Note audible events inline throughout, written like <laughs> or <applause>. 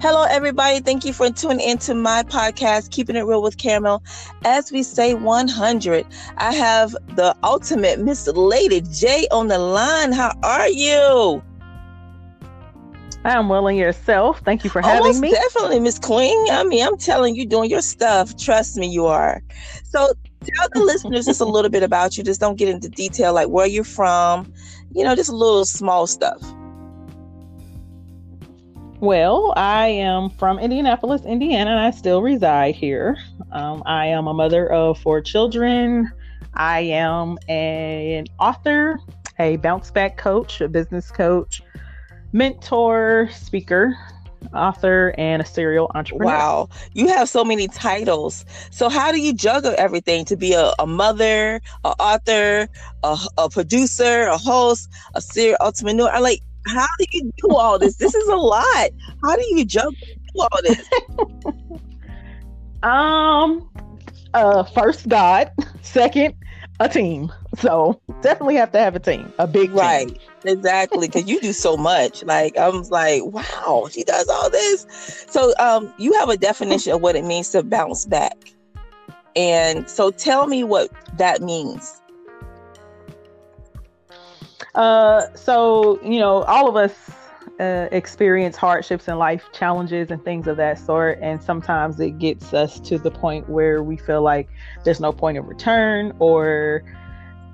Hello, everybody. Thank you for tuning into my podcast, Keeping It Real with Caramel. As we say 100, I have the ultimate Miss Lady J on the line. How are you? I'm well and yourself. Thank you for having Almost me. Definitely, Miss Queen. I mean, I'm telling you, doing your stuff. Trust me, you are. So tell the listeners just a little bit about you. Just don't get into detail, like where you're from. You know, just a little small stuff. Well, I am from Indianapolis, Indiana, and I still reside here. Um, I am a mother of four children. I am an author, a bounce back coach, a business coach, mentor, speaker, author, and a serial entrepreneur. Wow, you have so many titles. So how do you juggle everything to be a, a mother, an author, a, a producer, a host, a serial entrepreneur? I like how do you do all this? This is a lot. How do you juggle do all this? <laughs> um, uh, first God, second a team. So definitely have to have a team, a big team. Right. Exactly, because you do so much. Like I was like, wow, she does all this. So, um, you have a definition of what it means to bounce back, and so tell me what that means. Uh, so you know, all of us uh, experience hardships in life, challenges, and things of that sort, and sometimes it gets us to the point where we feel like there's no point of return, or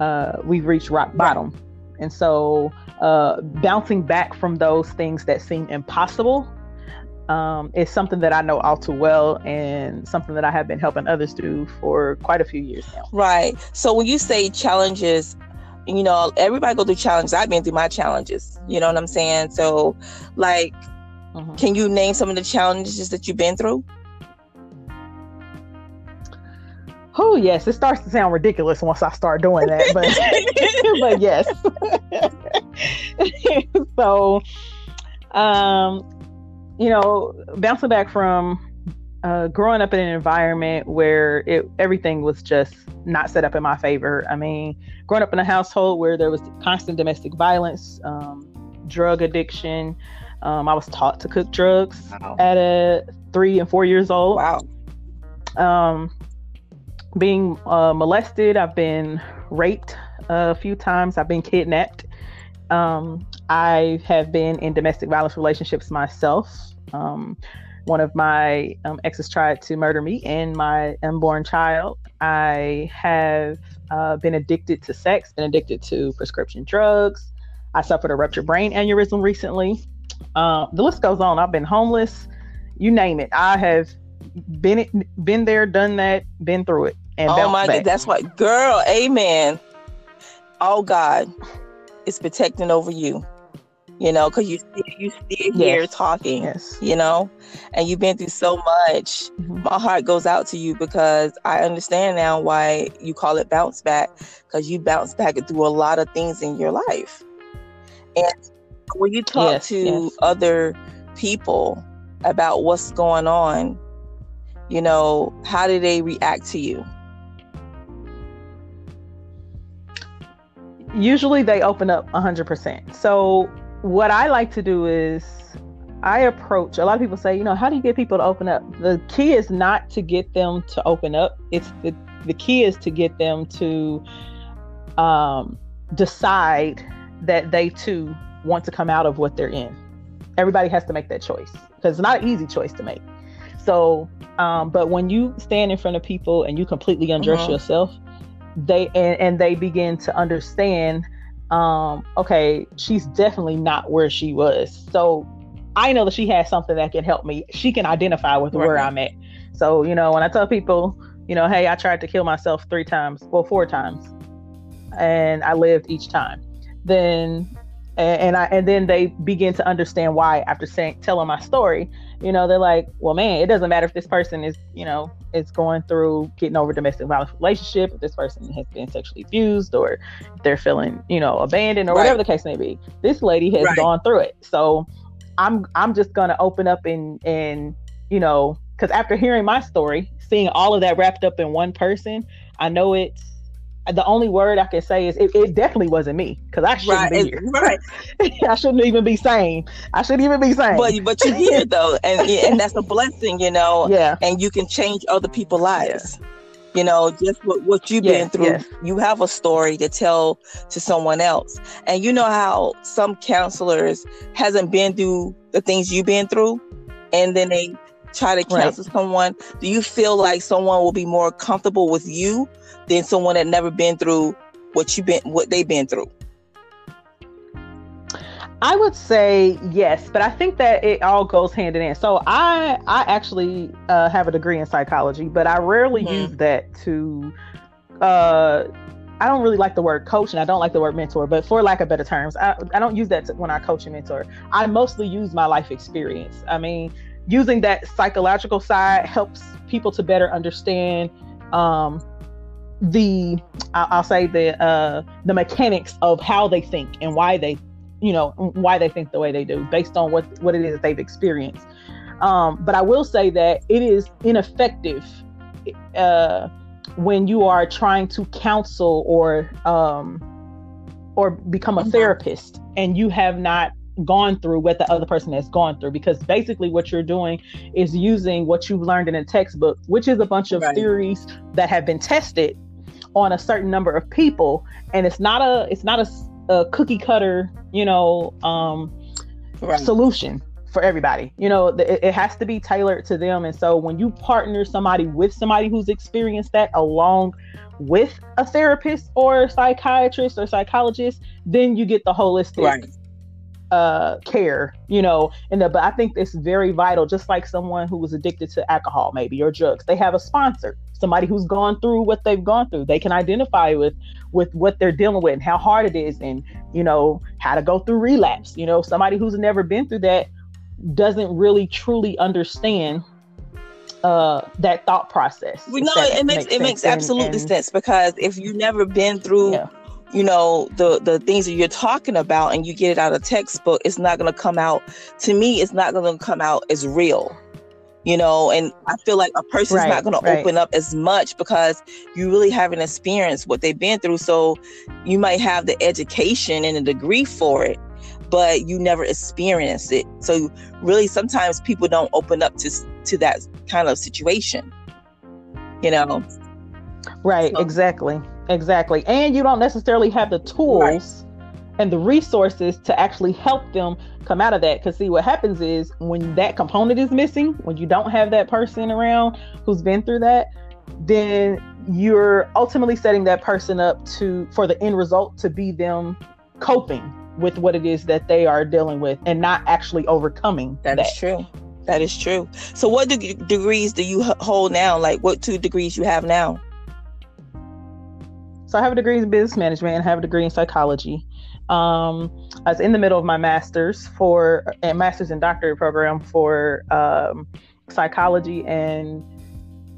uh, we've reached rock bottom. And so, uh, bouncing back from those things that seem impossible um, is something that I know all too well, and something that I have been helping others do for quite a few years now. Right. So when you say challenges, you know, everybody go through challenges. I've been through my challenges. You know what I'm saying? So, like, mm-hmm. can you name some of the challenges that you've been through? Oh yes, it starts to sound ridiculous once I start doing that, but <laughs> but yes. <laughs> so, um, you know, bouncing back from uh, growing up in an environment where it everything was just not set up in my favor. I mean, growing up in a household where there was constant domestic violence, um, drug addiction. Um, I was taught to cook drugs wow. at a three and four years old. Wow. Um, being uh, molested. I've been raped a few times. I've been kidnapped. Um, I have been in domestic violence relationships myself. Um, one of my um, exes tried to murder me and my unborn child. I have uh, been addicted to sex, been addicted to prescription drugs. I suffered a ruptured brain aneurysm recently. Uh, the list goes on. I've been homeless. You name it. I have been been there, done that, been through it and oh my back. god that's what girl amen oh god it's protecting over you you know because you you still yes. here talking yes. you know and you've been through so much mm-hmm. my heart goes out to you because i understand now why you call it bounce back because you bounce back through a lot of things in your life and when you talk yes, to other people about what's going on you know how do they react to you usually they open up 100%. So, what I like to do is I approach a lot of people say, you know, how do you get people to open up? The key is not to get them to open up. It's the, the key is to get them to um, decide that they too want to come out of what they're in. Everybody has to make that choice because it's not an easy choice to make. So, um, but when you stand in front of people and you completely undress uh-huh. yourself, they and, and they begin to understand um okay she's definitely not where she was. So i know that she has something that can help me. She can identify with right. where i'm at. So you know when i tell people you know hey i tried to kill myself three times well four times and i lived each time then and, and i and then they begin to understand why after saying telling my story you know they're like well man it doesn't matter if this person is you know is going through getting over domestic violence relationship if this person has been sexually abused or they're feeling you know abandoned or right. whatever the case may be this lady has right. gone through it so i'm i'm just gonna open up and and you know because after hearing my story seeing all of that wrapped up in one person i know it's the only word I can say is it, it definitely wasn't me because I shouldn't right, be here. Right. <laughs> I shouldn't even be sane. I shouldn't even be sane. But but you're here <laughs> though, and and that's a blessing, you know. Yeah. And you can change other people's lives. Yeah. You know, just what, what you've yes, been through. Yes. You have a story to tell to someone else. And you know how some counselors hasn't been through the things you've been through, and then they try to counsel right. someone. Do you feel like someone will be more comfortable with you than someone that never been through what you been what they've been through? I would say yes, but I think that it all goes hand in hand. So I I actually uh, have a degree in psychology, but I rarely mm-hmm. use that to. Uh, I don't really like the word coach, and I don't like the word mentor. But for lack of better terms, I, I don't use that to, when I coach and mentor. I mostly use my life experience. I mean, using that psychological side helps people to better understand um, the I'll say the uh, the mechanics of how they think and why they you know why they think the way they do based on what what it is that they've experienced. Um, but I will say that it is ineffective uh, when you are trying to counsel or um, or become a mm-hmm. therapist and you have not gone through what the other person has gone through because basically what you're doing is using what you've learned in a textbook which is a bunch of right. theories that have been tested on a certain number of people and it's not a it's not a, a cookie cutter you know um right. solution for everybody you know it, it has to be tailored to them and so when you partner somebody with somebody who's experienced that along with a therapist or a psychiatrist or psychologist then you get the holistic right uh, care, you know, and the, but I think it's very vital, just like someone who was addicted to alcohol, maybe or drugs. They have a sponsor, somebody who's gone through what they've gone through. They can identify with with what they're dealing with and how hard it is, and you know how to go through relapse. You know, somebody who's never been through that doesn't really truly understand uh, that thought process. We know it makes, makes it makes absolutely and, sense because if you've never been through yeah you know the the things that you're talking about and you get it out of textbook it's not going to come out to me it's not going to come out as real you know and i feel like a person's right, not going right. to open up as much because you really haven't experienced what they've been through so you might have the education and a degree for it but you never experienced it so really sometimes people don't open up to to that kind of situation you know right so. exactly Exactly. And you don't necessarily have the tools right. and the resources to actually help them come out of that. Because, see, what happens is when that component is missing, when you don't have that person around who's been through that, then you're ultimately setting that person up to for the end result to be them coping with what it is that they are dealing with and not actually overcoming that, that. is true that is true so what de- degrees do you hold now like what two degrees you have now so I have a degree in business management and have a degree in psychology. Um, I was in the middle of my master's for a master's and doctorate program for um, psychology and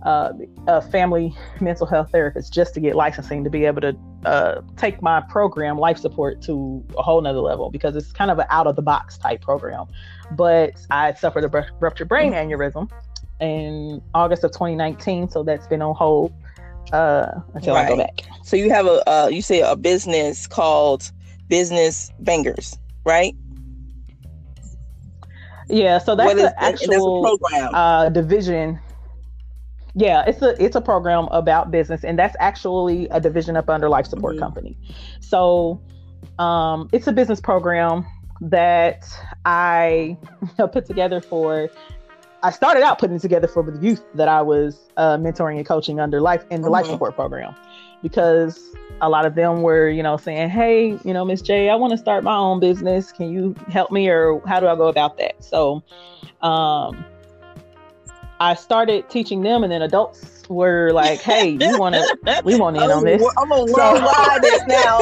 uh, a family mental health therapist just to get licensing to be able to uh, take my program life support to a whole nother level because it's kind of an out of the box type program. But I suffered a ruptured brain aneurysm in August of 2019, so that's been on hold uh, until right. I go back. So you have a uh, you say a business called Business Bangers, right? Yeah, so that's an actual that's program. Uh, division. Yeah, it's a it's a program about business, and that's actually a division up under Life Support mm-hmm. Company. So, um, it's a business program that I <laughs> put together for I started out putting it together for the youth that I was uh, mentoring and coaching under life in the mm-hmm. life support program because a lot of them were, you know, saying, Hey, you know, Miss J, I want to start my own business. Can you help me or how do I go about that? So um, I started teaching them and then adults were like, Hey, you <laughs> want to, we want in on this. I'm a worldwide so, this now.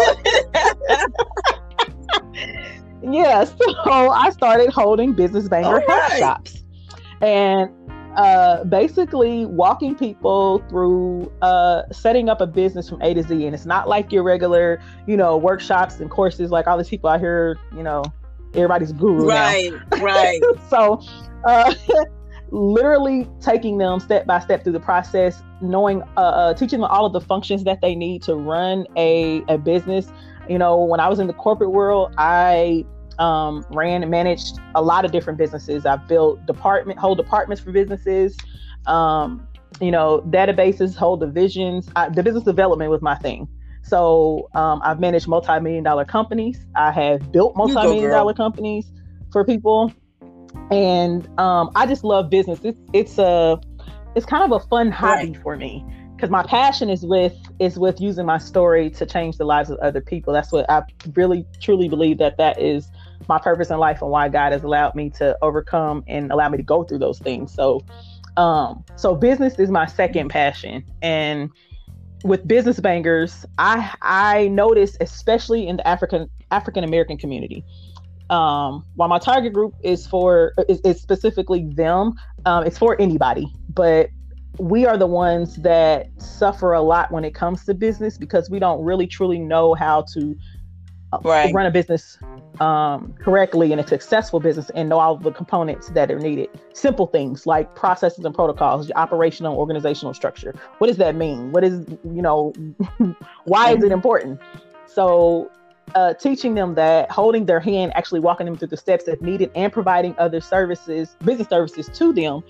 <laughs> yeah. So I started holding business banger right. workshops and uh, basically walking people through uh, setting up a business from A to Z. And it's not like your regular, you know, workshops and courses like all these people out here, you know, everybody's guru. Right, now. right. <laughs> so, uh, <laughs> literally taking them step by step through the process, knowing, uh, uh, teaching them all of the functions that they need to run a, a business. You know, when I was in the corporate world, I um, ran and managed a lot of different businesses. I've built department, whole departments for businesses. Um, you know, databases, whole divisions. I, the business development was my thing. So um, I've managed multi-million dollar companies. I have built multi-million dollar companies for people, and um, I just love business. It's it's a it's kind of a fun hobby right. for me because my passion is with is with using my story to change the lives of other people. That's what I really truly believe that that is my purpose in life and why God has allowed me to overcome and allow me to go through those things. So um so business is my second passion and with business bangers, I I notice especially in the African African American community. Um, while my target group is for is, is specifically them, um, it's for anybody, but we are the ones that suffer a lot when it comes to business because we don't really truly know how to right. run a business um, correctly and a successful business and know all the components that are needed. Simple things like processes and protocols, operational organizational structure. What does that mean? What is, you know, <laughs> why is it mm-hmm. important? So, uh, teaching them that, holding their hand, actually walking them through the steps if needed, and providing other services, business services to them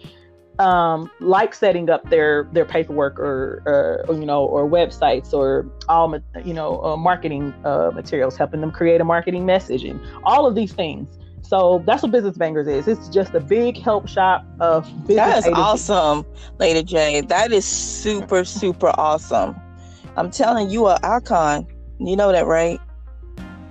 um, like setting up their their paperwork or, or, you know or websites or all you know uh, marketing uh, materials, helping them create a marketing message and all of these things. So that's what Business Bangers is. It's just a big help shop of business. That is awesome, Lady J. That is super super awesome. I'm telling you, an icon. You know that, right?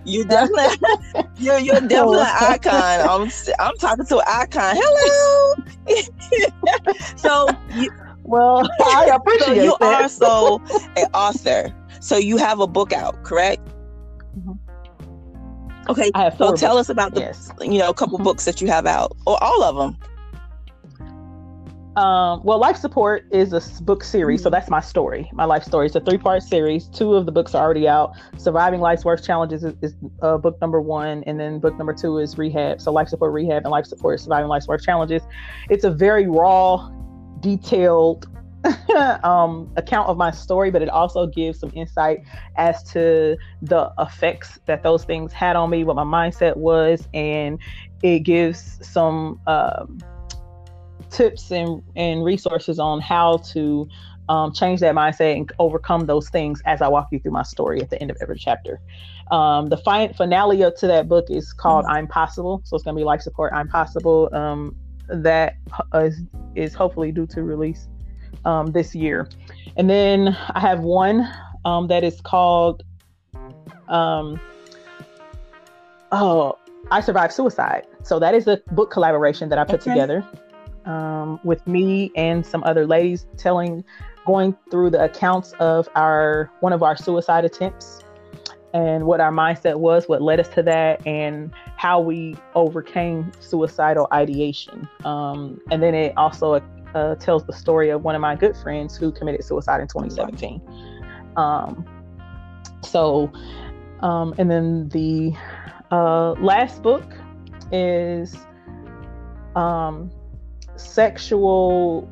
You're <laughs> definitely you're you're <laughs> definitely an icon. I'm I'm talking to an icon. Hello. <laughs> so you, well, I appreciate so you that. are so an author. So you have a book out, correct? Mm-hmm. Okay. I have so books. tell us about the yes. you know a couple mm-hmm. books that you have out, or all of them. Um, well, Life Support is a book series, so mm-hmm. that's my story. My life story. It's a three-part series. Two of the books are already out. Surviving Life's Worst Challenges is, is uh, book number one, and then book number two is Rehab. So Life Support, Rehab, and Life Support, Surviving Life's Worst Challenges. It's a very raw, detailed <laughs> um, account of my story, but it also gives some insight as to the effects that those things had on me, what my mindset was, and it gives some. Um, tips and, and resources on how to um, change that mindset and overcome those things as I walk you through my story at the end of every chapter. Um, the fi- finale to that book is called mm-hmm. I'm Possible. So it's going to be life support, I'm Possible. Um, that is, is hopefully due to release um, this year. And then I have one um, that is called um, Oh, I Survived Suicide. So that is a book collaboration that I put okay. together um, with me and some other ladies telling, going through the accounts of our one of our suicide attempts and what our mindset was, what led us to that, and how we overcame suicidal ideation. Um, and then it also uh, tells the story of one of my good friends who committed suicide in 2017. Um, so, um, and then the uh, last book is um, sexual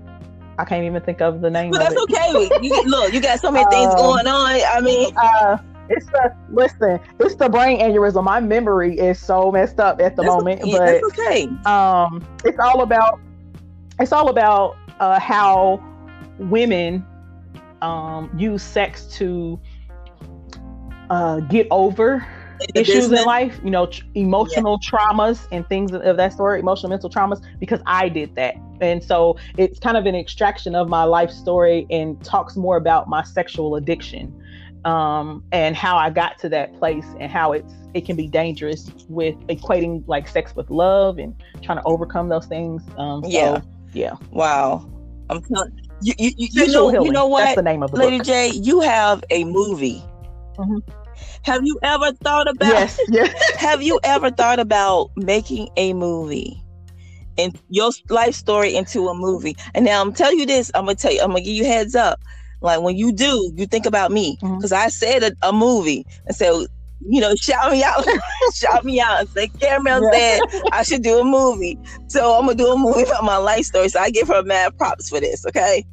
I can't even think of the name. But that's it. okay. You, look, you got so many things um, going on. I mean, uh, it's the listen. It's the brain aneurysm. My memory is so messed up at the moment, okay, but okay. Um, it's all about it's all about uh, how women um, use sex to uh, get over issues business. in life, you know, tr- emotional yeah. traumas and things of that sort, emotional mental traumas, because I did that. And so it's kind of an extraction of my life story and talks more about my sexual addiction um, and how I got to that place and how it's it can be dangerous with equating like sex with love and trying to overcome those things. Um, so, yeah, yeah. Wow, I'm telling you, you, you, you know, you know what? That's the name of the Lady book. J, you have a movie. Mm-hmm. Have you ever thought about? Yes, <laughs> yes. have you ever thought about making a movie? and your life story into a movie. And now I'm telling you this, I'm gonna tell you, I'm gonna give you heads up. Like when you do, you think about me because mm-hmm. I said a, a, movie and so you know, <laughs> shout me out, <laughs> shout me out say, Caramel yeah. said I should do a movie. So I'm gonna do a movie about my life story. So I give her mad props for this, okay?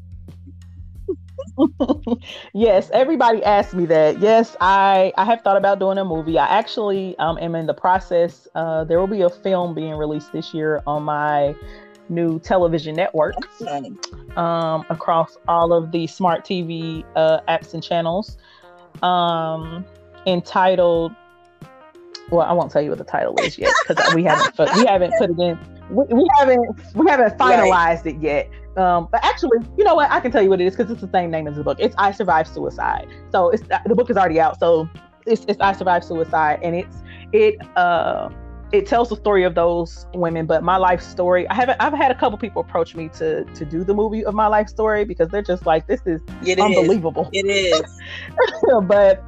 <laughs> yes, everybody asked me that. Yes, I I have thought about doing a movie. I actually um, am in the process. Uh, there will be a film being released this year on my new television network um, across all of the smart TV uh, apps and channels. Um, entitled. Well, I won't tell you what the title is yet because we haven't we haven't put it in. We, we haven't we haven't finalized right. it yet. Um, but actually, you know what? I can tell you what it is because it's the same name as the book. It's I Survived Suicide. So it's the book is already out. So it's, it's I Survived Suicide, and it's it uh it tells the story of those women. But my life story, I haven't. I've had a couple people approach me to to do the movie of my life story because they're just like, this is it unbelievable. Is. It is. <laughs> but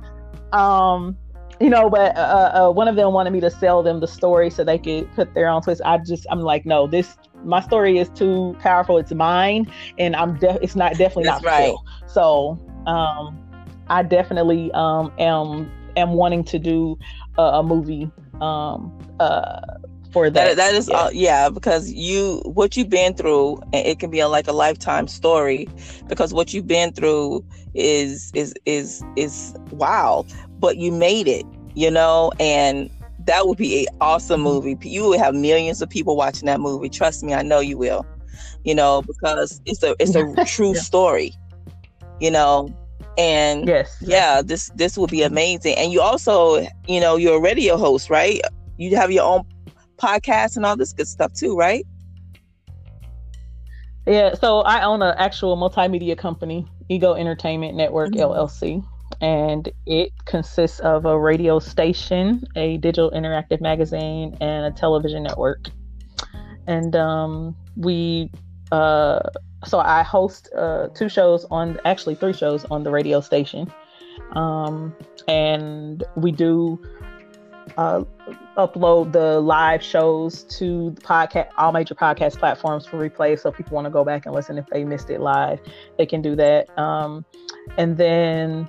um you know, but uh, uh, one of them wanted me to sell them the story so they could put their own twist. I just, I'm like, no, this my story is too powerful. It's mine, and I'm de- it's not definitely That's not right. So, um, I definitely um am am wanting to do a, a movie um uh for that. that, that is yeah. Uh, yeah. because you what you've been through it can be a, like a lifetime story because what you've been through is is is is wow but you made it you know and that would be an awesome movie. You would have millions of people watching that movie. Trust me, I know you will. You know, because it's a it's a <laughs> true yeah. story. You know, and yes, yeah, this this would be amazing. And you also, you know, you're a radio host, right? You have your own podcast and all this good stuff too, right? Yeah, so I own an actual multimedia company, Ego Entertainment Network mm-hmm. LLC and it consists of a radio station, a digital interactive magazine, and a television network. And um, we, uh, so I host uh, two shows on, actually three shows on the radio station, um, and we do uh, upload the live shows to the podcast, all major podcast platforms for replay. So if people want to go back and listen if they missed it live, they can do that. Um, and then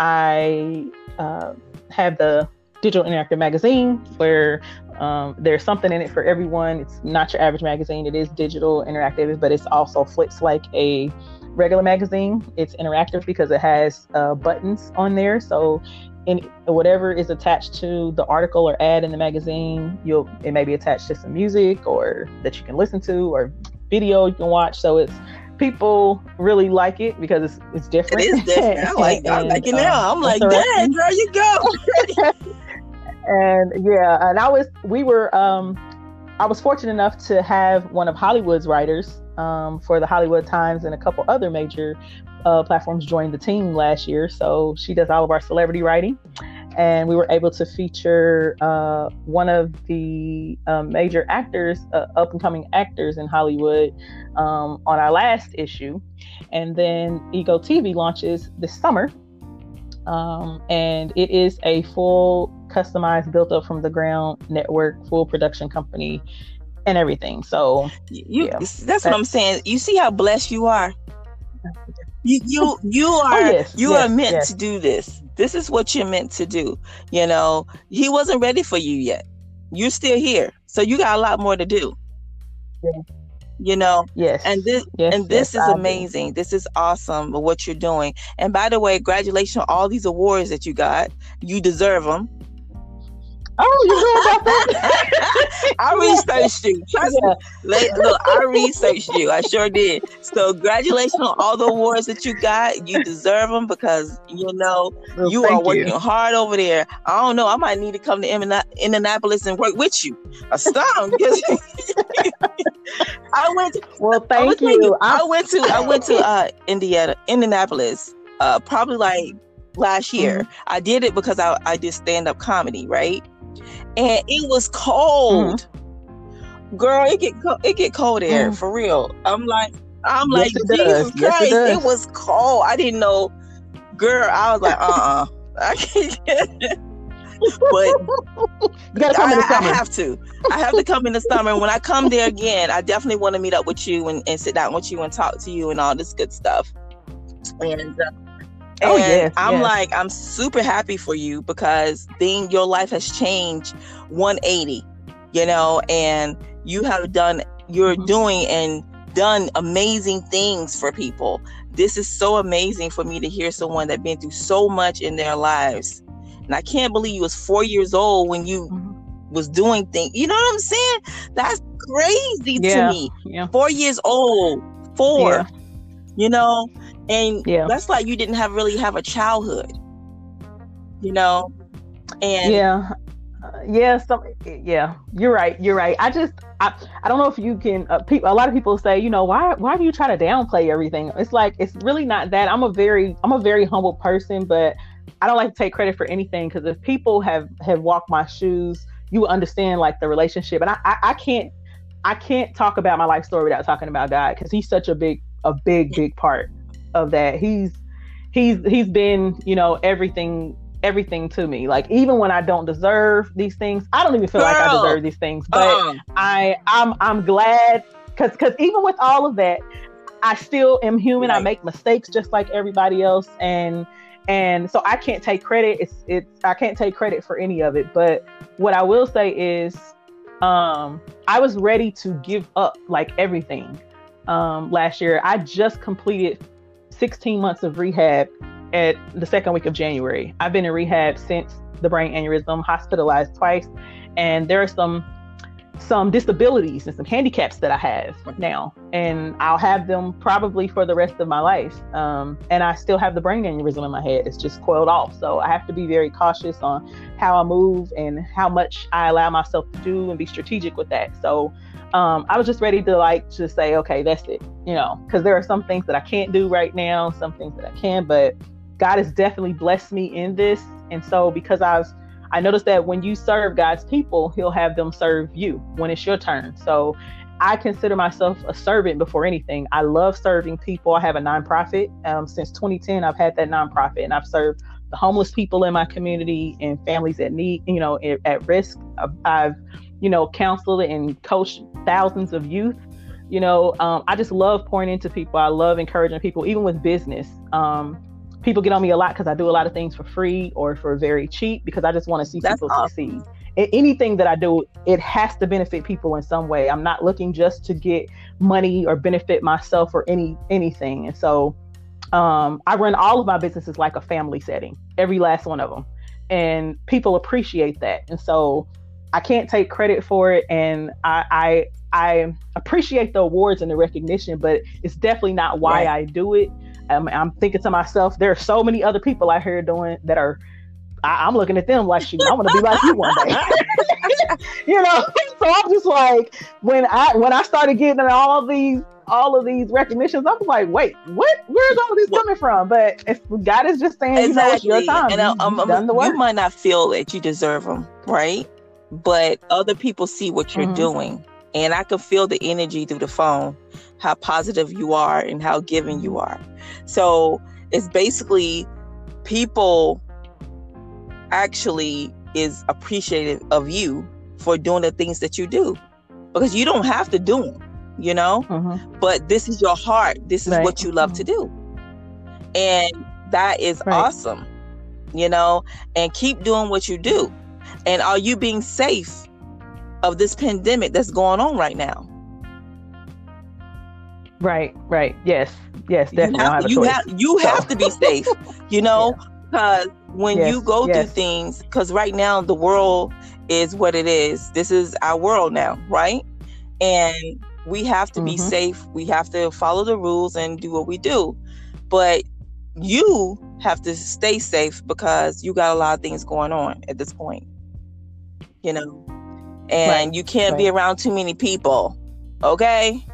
I uh, have the digital interactive magazine where um, there's something in it for everyone. It's not your average magazine. It is digital interactive, but it's also flips like a regular magazine. It's interactive because it has uh, buttons on there. So in whatever is attached to the article or ad in the magazine, you'll it may be attached to some music or that you can listen to or video you can watch. So it's people really like it because it's it's different. It is <laughs> different. I like and, I like it now. I'm like, dang, there you go. <laughs> and yeah, and I was we were um I was fortunate enough to have one of Hollywood's writers um, for the Hollywood Times and a couple other major uh, platforms join the team last year. So she does all of our celebrity writing and we were able to feature uh, one of the um, major actors, uh, up and coming actors in Hollywood, um, on our last issue. And then Ego TV launches this summer. Um, and it is a full customized, built up from the ground network, full production company, and everything. So, you, yeah, that's, that's what I'm saying. You see how blessed you are. You you you oh, are oh, yes, you yes, are meant yes. to do this. This is what you're meant to do. You know, he wasn't ready for you yet. You're still here. So you got a lot more to do. Yeah. You know, yes, and this and this is amazing. This is awesome what you're doing. And by the way, congratulations on all these awards that you got. You deserve them. Oh, you know about that? <laughs> I researched you. Trust <laughs> yeah. me. Look, I researched you. I sure did. So, congratulations on all the awards that you got. You deserve them because you know well, you are working you. hard over there. I don't know. I might need to come to Indianapolis and work with you. A song. <laughs> I went. well, thank I you. I went to. I went to uh, Indiana, Indianapolis. Uh, probably like last year. Mm-hmm. I did it because I, I did stand up comedy, right? And it was cold. Mm-hmm. Girl, it get it get cold there mm. for real. I'm like, I'm yes, like, Jesus Christ, yes, it, it, was cold. I didn't know. Girl, I was like, uh, uh-uh. I can't. <laughs> but you gotta come I, in the summer. I have to. I have to come in the summer. And when I come there again, I definitely want to meet up with you and, and sit down with you and talk to you and all this good stuff. And uh, and oh, yes, I'm yes. like, I'm super happy for you because then your life has changed 180, you know, and you have done, you're mm-hmm. doing and done amazing things for people. This is so amazing for me to hear someone that been through so much in their lives. And I can't believe you was four years old when you mm-hmm. was doing things. You know what I'm saying? That's crazy yeah. to me. Yeah. Four years old. Four. Yeah. You know? And yeah. that's like you didn't have really have a childhood. You know? And yeah yeah, some, yeah, you're right. You're right. I just, I, I don't know if you can. Uh, people, a lot of people say, you know, why, why do you try to downplay everything? It's like it's really not that. I'm a very, I'm a very humble person, but I don't like to take credit for anything because if people have have walked my shoes, you understand like the relationship. And I, I, I can't, I can't talk about my life story without talking about God because He's such a big, a big, big part of that. He's, he's, he's been, you know, everything everything to me. Like even when I don't deserve these things, I don't even feel Girl. like I deserve these things. But uh I I'm I'm glad because because even with all of that, I still am human. Right. I make mistakes just like everybody else, and and so I can't take credit. It's it's I can't take credit for any of it. But what I will say is, um, I was ready to give up like everything. Um, last year, I just completed 16 months of rehab at the second week of January. I've been in rehab since the brain aneurysm, hospitalized twice, and there are some some disabilities and some handicaps that I have now, and I'll have them probably for the rest of my life. Um, and I still have the brain aneurysm in my head; it's just coiled off. So I have to be very cautious on how I move and how much I allow myself to do, and be strategic with that. So um, I was just ready to like just say, okay, that's it, you know, because there are some things that I can't do right now, some things that I can, but God has definitely blessed me in this. And so because I was I noticed that when you serve God's people, he'll have them serve you when it's your turn. So I consider myself a servant before anything. I love serving people. I have a nonprofit. Um, since 2010, I've had that nonprofit and I've served the homeless people in my community and families that need, you know, at, at risk. I've, I've, you know, counseled and coached thousands of youth. You know, um, I just love pouring into people. I love encouraging people, even with business. Um, people get on me a lot because I do a lot of things for free or for very cheap because I just want to see That's people awesome. succeed. anything that I do, it has to benefit people in some way. I'm not looking just to get money or benefit myself or any anything. And so um, I run all of my businesses like a family setting, every last one of them, and people appreciate that. And so I can't take credit for it, and I I, I appreciate the awards and the recognition, but it's definitely not why right. I do it. I'm, I'm thinking to myself, there are so many other people out here doing that are I, am looking at them like, shoot, I want to be like you one day. <laughs> you know, so I'm just like, when I when I started getting all these all of these recognitions, I was like, wait, what? Where's all of this coming from? But if God is just saying, exactly. you know, it's your time. And uh, um, done the work. You might not feel that you deserve them, right? But other people see what you're mm-hmm. doing, and I can feel the energy through the phone how positive you are and how giving you are. So it's basically people actually is appreciative of you for doing the things that you do because you don't have to do them, you know, mm-hmm. but this is your heart. This is right. what you love mm-hmm. to do. And that is right. awesome, you know, and keep doing what you do. And are you being safe of this pandemic that's going on right now? Right, right. Yes, yes, definitely. You have, you have, you so. have to be safe, you <laughs> know, because yeah. when yes, you go yes. through things, because right now the world is what it is. This is our world now, right? And we have to mm-hmm. be safe. We have to follow the rules and do what we do. But you have to stay safe because you got a lot of things going on at this point, you know, and right. you can't right. be around too many people, okay?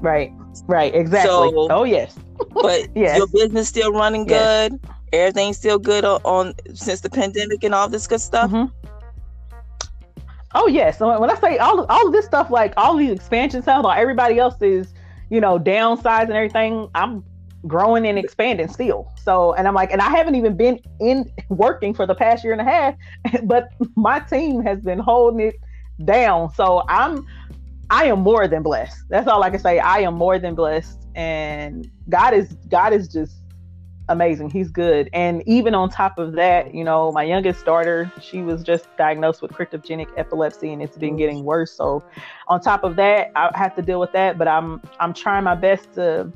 Right. Right. Exactly. So, oh yes. but <laughs> yes. your business still running good. Yes. Everything's still good on, on, since the pandemic and all this good stuff. Mm-hmm. Oh yes. So when I say all all of this stuff, like all these expansion sounds like everybody else is, you know, downsizing everything. I'm growing and expanding still. So, and I'm like, and I haven't even been in <laughs> working for the past year and a half, <laughs> but my team has been holding it down. So I'm I am more than blessed. That's all I can say. I am more than blessed, and God is God is just amazing. He's good. And even on top of that, you know, my youngest daughter, she was just diagnosed with cryptogenic epilepsy and it's been getting worse. So on top of that, I have to deal with that, but I'm I'm trying my best to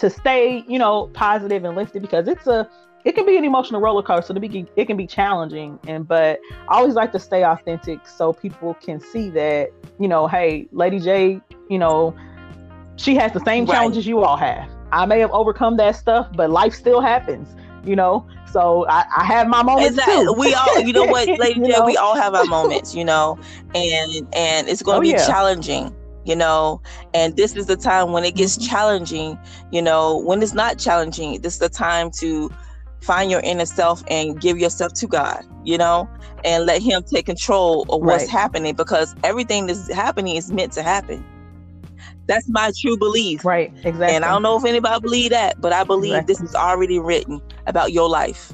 to stay, you know, positive and lifted because it's a it can be an emotional roller coaster. To be, it can be challenging, and but I always like to stay authentic so people can see that you know, hey, Lady J, you know, she has the same right. challenges you all have. I may have overcome that stuff, but life still happens, you know. So I, I have my moments exactly. too. We all, you know what, <laughs> Lady J, we all have our <laughs> moments, you know, and and it's going to oh, be yeah. challenging you know and this is the time when it gets mm-hmm. challenging you know when it's not challenging this is the time to find your inner self and give yourself to God, you know, and let Him take control of what's right. happening because everything that's happening is meant to happen. That's my true belief. Right, exactly. And I don't know if anybody believe that, but I believe exactly. this is already written about your life,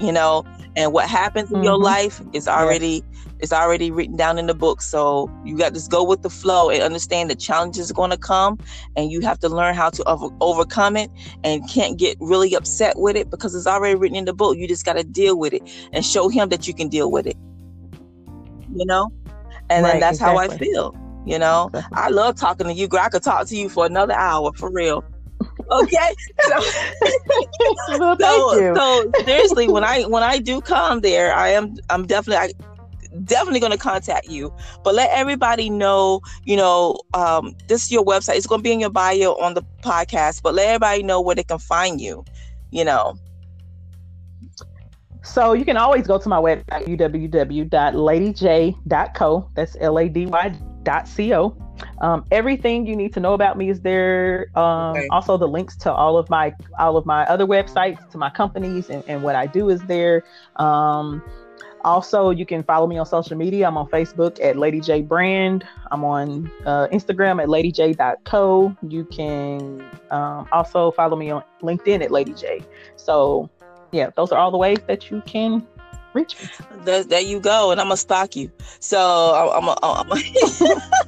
you know, and what happens in mm-hmm. your life is already yes. It's already written down in the book. So you got to just go with the flow and understand the challenges are going to come and you have to learn how to over- overcome it and can't get really upset with it because it's already written in the book. You just got to deal with it and show him that you can deal with it you know? And right, then that's exactly. how i feel you know? Exactly. i love talking to you girl. I could talk to you for another hour for real. Okay? <laughs> So, <laughs> well, so, so, seriously when i when i do come there i am i'm definitely I, definitely going to contact you but let everybody know you know um, this is your website it's going to be in your bio on the podcast but let everybody know where they can find you you know so you can always go to my website www.ladyj.co that's l-a-d-y dot co um, everything you need to know about me is there. Um, okay. Also, the links to all of my all of my other websites, to my companies, and, and what I do is there. Um, also, you can follow me on social media. I'm on Facebook at Lady J Brand. I'm on uh, Instagram at ladyj.co. You can um, also follow me on LinkedIn at Lady J. So, yeah, those are all the ways that you can reach me. There, there you go. And I'm going to stalk you. So, I'm, I'm, I'm, I'm <laughs>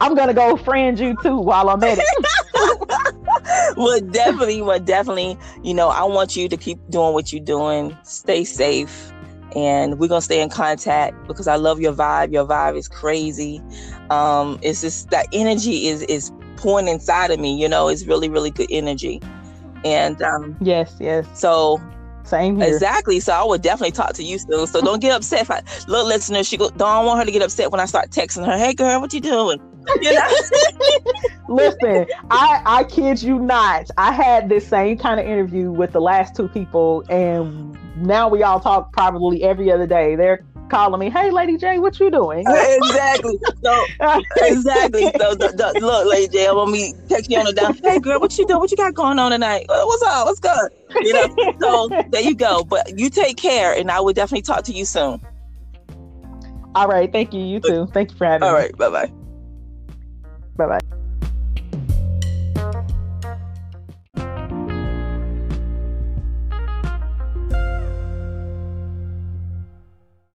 I'm gonna go friend you too while I'm at it. <laughs> well, definitely, well, definitely. You know, I want you to keep doing what you're doing. Stay safe, and we're gonna stay in contact because I love your vibe. Your vibe is crazy. Um, it's just that energy is is pouring inside of me. You know, it's really, really good energy. And um, yes, yes. So same here. Exactly. So I would definitely talk to you soon. So don't get upset. If I, look, listener, she go, don't want her to get upset when I start texting her. Hey, girl, what you doing? You know? <laughs> Listen, I I kid you not. I had this same kind of interview with the last two people, and now we all talk probably every other day. They're calling me, "Hey, Lady J, what you doing?" Uh, exactly. So <laughs> exactly. So the, the, look, Lady J, I'm gonna be text you on the down. Hey, girl, what you doing? What you got going on tonight? Uh, what's up? What's good? You know. So there you go. But you take care, and I will definitely talk to you soon. All right. Thank you. You too. Thank you for having All me. All right. Bye bye.